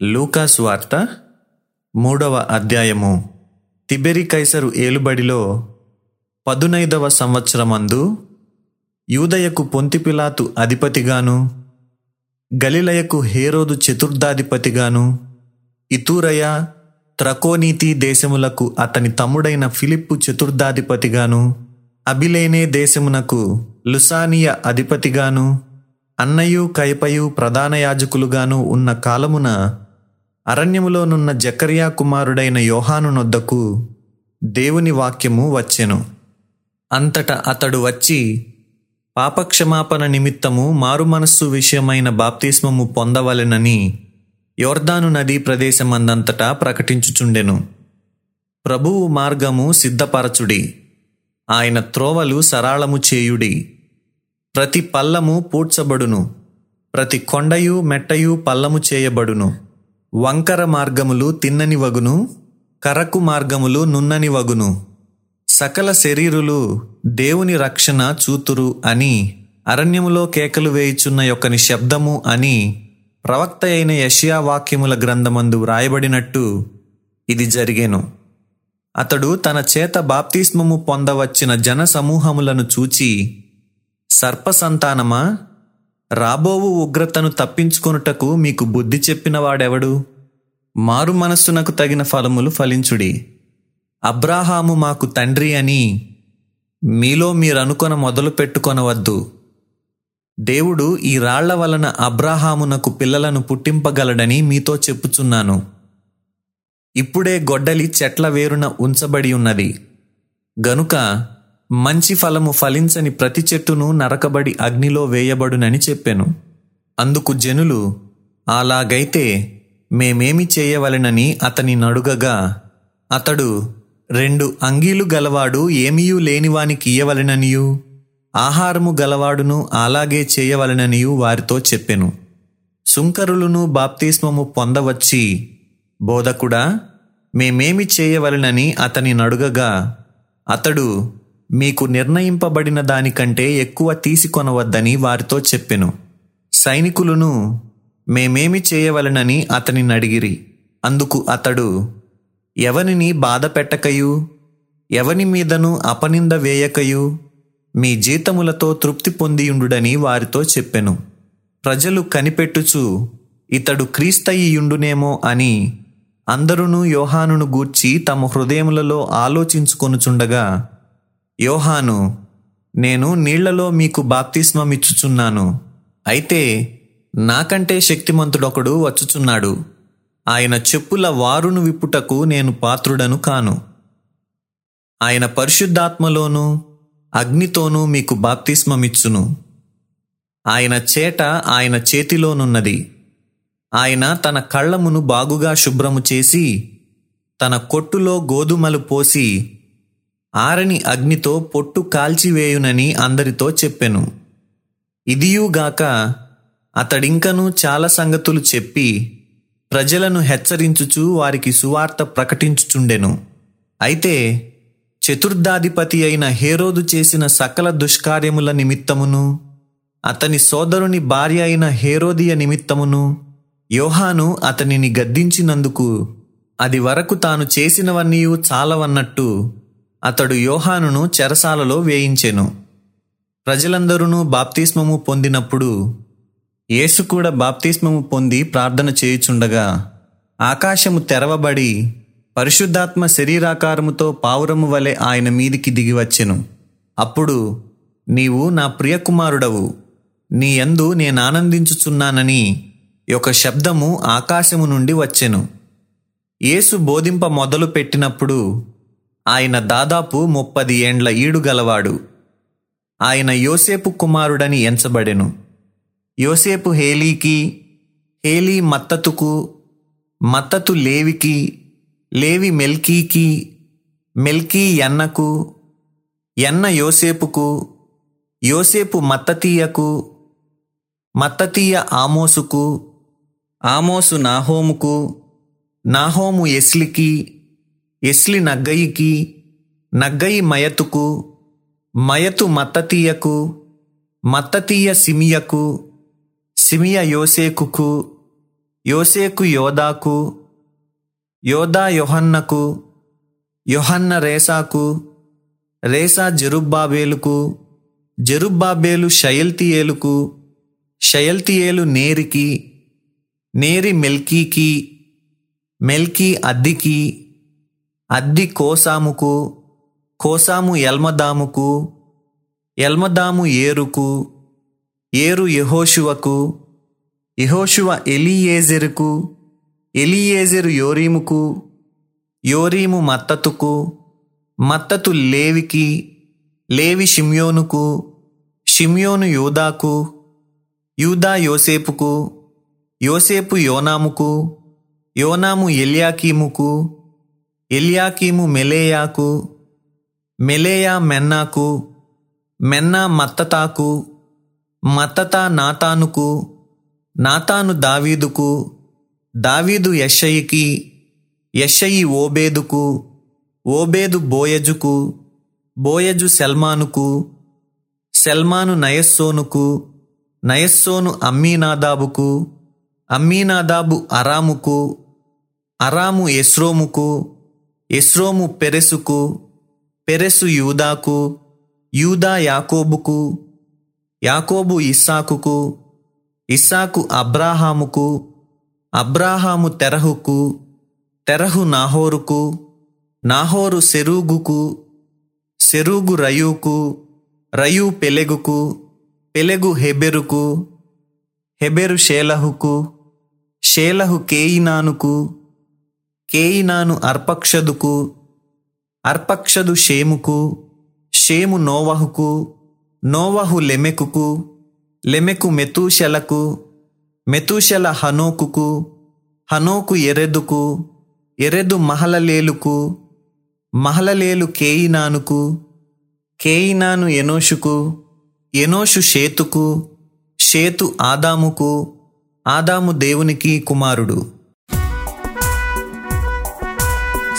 లూకాసు వార్త మూడవ అధ్యాయము. తిబెరి కైసరు ఏలుబడిలో పదునైదవ సంవత్సరమందు యూదయకు పొంతిపిలాతు అధిపతిగాను గలిలయకు హేరోదు చతుర్థాధిపతిగాను ఇతూరయ త్రకోనీతి దేశములకు అతని తమ్ముడైన ఫిలిప్పు చతుర్థాధిపతిగాను అభిలేనే దేశమునకు లుసానియ అధిపతిగాను అన్నయు కైపయు ప్రధాన యాజకులుగాను ఉన్న కాలమున అరణ్యములోనున్న జకర్యా కుమారుడైన యోహాను నొద్దకు దేవుని వాక్యము వచ్చెను. అంతట అతడు వచ్చి పాపక్షమాపణ నిమిత్తము మారుమనస్సు విషయమైన బాప్తిస్మము పొందవలెనని యోర్దాను నదీ ప్రదేశమందంతటా ప్రకటించుచుండెను. ప్రభువు మార్గము సిద్ధపరచుడి. ఆయన త్రోవలు సరాళము చేయుడి. ప్రతి పల్లము పూడ్చబడును. ప్రతి కొండయు మెట్టయు పల్లము చేయబడును. వంకర మార్గములు తిన్నని వగును కరకు మార్గములు నున్నని వగును. సకల శరీరులు దేవుని రక్షణ చూతురు అని అరణ్యములో కేకలు వేయుచున్న యొక్కని శబ్దము అని ప్రవక్త అయిన యషియా వాక్యముల గ్రంథమందు వ్రాయబడినట్టు ఇది జరిగేను. అతడు తన చేత బాప్తిస్మము పొందవచ్చిన జన సమూహములను చూచి సర్పసంతానమా రాబోవు ఉగ్రతను తప్పించుకొనుటకు మీకు బుద్ధి చెప్పిన వాడెవడు? మారు మనస్సునకు తగిన ఫలములు ఫలించుడి. అబ్రాహాము మాకు తండ్రి అని మీలో మీరనుకొన మొదలు పెట్టుకొనవద్దు. దేవుడు ఈ రాళ్ళ వలన అబ్రాహామునకు పిల్లలను పుట్టింపగలడని మీతో చెప్పుచున్నాను. ఇప్పుడే గొడ్డలి చెట్ల వేరున ఉంచబడి ఉన్నది. గనుక మంచి ఫలము ఫలించని ప్రతి చెట్టును నరకబడి అగ్నిలో వేయబడునని చెప్పాను. అందుకు జనులు అలాగైతే మేమేమి చేయవలెనని అతని నడుగగా అతడు రెండు అంగీలు గలవాడు ఏమీయూ లేనివానికియ్యవలెననియూ ఆహారము గలవాడును అలాగే చేయవలెననియూ వారితో చెప్పెను. సుంకరులను బాప్తిస్మము పొందవచ్చి బోధకుడా మేమేమి చేయవలెనని అతని నడుగగా అతడు మీకు నిర్ణయింపబడిన దానికంటే ఎక్కువ తీసుకొనవద్దని వారితో చెప్పెను. సైనికులను మేమేమి చేయవలెనని అతని నడిగిరి అందుకు అతడు ఎవనిని బాధ పెట్టకయు? ఎవని మీదను అపనింద వేయకయు? మీ జీతములతో తృప్తి పొందియుండుడని వారితో చెప్పెను. ప్రజలు కనిపెట్టుచు ఇతడు క్రీస్తయ్యుండునేమో అని అందరును యోహానును గూర్చి తమ హృదయములలో ఆలోచించుకొనుచుండగా యోహాను నేను నీళ్ళలో మీకు బాప్తిస్మమిచ్చుచున్నాను. అయితే నాకంటే శక్తిమంతుడొకడు వచ్చుచున్నాడు. ఆయన చెప్పుల వారును విప్పుటకు నేను పాత్రుడను కాను. ఆయన పరిశుద్ధాత్మలోనూ అగ్నితోనూ మీకు బాప్తిస్మమిచ్చును. ఆయన చేట ఆయన చేతిలోనున్నది. ఆయన తన కళ్ళమును బాగుగా శుభ్రము చేసి తన కొట్టులో గోధుమలు పోసి ఆరని అగ్నితో పొట్టు కాల్చివేయునని అందరితో చెప్పెను. ఇదియుగాక అతడింకను చాలా సంగతులు చెప్పి ప్రజలను హెచ్చరించుచు వారికి సువార్త ప్రకటించుచుండెను. అయితే చతుర్థాధిపతి అయిన హేరోదు చేసిన సకల దుష్కార్యముల నిమిత్తమును అతని సోదరుని భార్య అయిన హేరోదియ నిమిత్తమును యోహాను అతనిని గద్దించినందుకు అది వరకు తాను చేసినవన్నీ చాలవన్నట్టు అతడు యోహానును చెరసాలలో వేయించెను. ప్రజలందరూ బాప్తిస్మము పొందినప్పుడు యేసు కూడా బాప్తిస్మము పొంది ప్రార్థన చేయుచుండగా ఆకాశము తెరవబడి పరిశుద్ధాత్మ శరీరాకారముతో పావురము వలె ఆయన మీదికి దిగివచ్చెను అప్పుడు నీవు నా ప్రియకుమారుడవు. నీ యందు నేనానందించుచున్నానని ఒక శబ్దము ఆకాశము నుండి వచ్చెను. యేసు బోధింప మొదలు పెట్టినప్పుడు ఆయన దాదాపు ముప్పది ఏండ్ల ఈడు గలవాడు. ఆయన యోసేపు కుమారుడని ఎంచబడెను. యోసేపు హేలీకి హేలీ మత్తతుకు మత్తతు లేవికి లేవి మెల్కీకి మెల్కీ ఎన్నకు ఎన్న యోసేపుకు యోసేపు మత్తతీయకు మత్తతీయ ఆమోసుకు ఆమోసు నాహోముకు నాహోము ఎస్లికి ఎస్లి నగ్గయికి నగ్గయి మయతుకు మయతు మత్తతీయకు మత్తతీయ సిమియకు సిమియ యోసేకుకు యోసేకు యోదాకు యోదా యోహన్నకు యోహన్న రేసాకు రేసా జెరుబ్బాబేలుకు జెరుబ్బాబేలు షయల్తియేలుకు షయల్తియేలు నేరికి నేరి మెల్కీకి మెల్కీ అద్దికి అద్ది కోసాముకు కోసాము ఎల్మదాముకు ఎల్మదాము ఏరుకు ఏరు యహోశువకు యహోశువ ఎలియేజెరుకు ఎలియేజెరు యోరీముకు యోరీము మత్తతుకు మత్తతు లేవికి లేవి షిమ్యోనుకు షిమ్యోను యూదాకు యూదా యోసేపుకు యోసేపు యోనాముకు యోనాము ఎలియాకీముకు ఎలియాకీము మెలేయాకు మెలేయా మెన్నాకు మెన్నా మత్తతాకు మత్తతా నాతానుకు నాతాను దావీదుకు దావీదు యషయికి యషయి ఓబేదుకు ఓబేదు బోయజుకు బోయజు సెల్మానుకు సెల్మాను నయస్సోనుకు నయస్సోను అమ్మీనాదాబుకు అమ్మీనాదాబు అరాముకు అరాము ఎస్రోముకు ఎస్రోము పెరెసుకు పెరెసు యూదాకు యూదా యాకోబుకు యాకోబు ఇస్సాకుకు ఇస్సాకు అబ్రాహాముకు అబ్రాహాము తెరహుకు తెరహు నాహోరుకు నాహోరు సెరూగుకు సెరూగు రయూకు రయు పెలెగుకు పెలెగు హెబెరుకు హెబెరు షేలహుకు షేలహు కేయినానుకు కేయినాను అర్పక్షదుకు అర్పక్షదు షేముకు షేము నోవహుకు నోవహు లెమెకుకు లెమెకు మెతూషెలకు మెతూషెల హనోకుకు హనోకు ఎరెదుకు ఎరెదు మహలలేలుకు మహలలేలు కేయినానుకు కేయినాను ఎనోషుకు ఎనోషు షేతుకు షేతు ఆదాముకు ఆదాము దేవునికి కుమారుడు.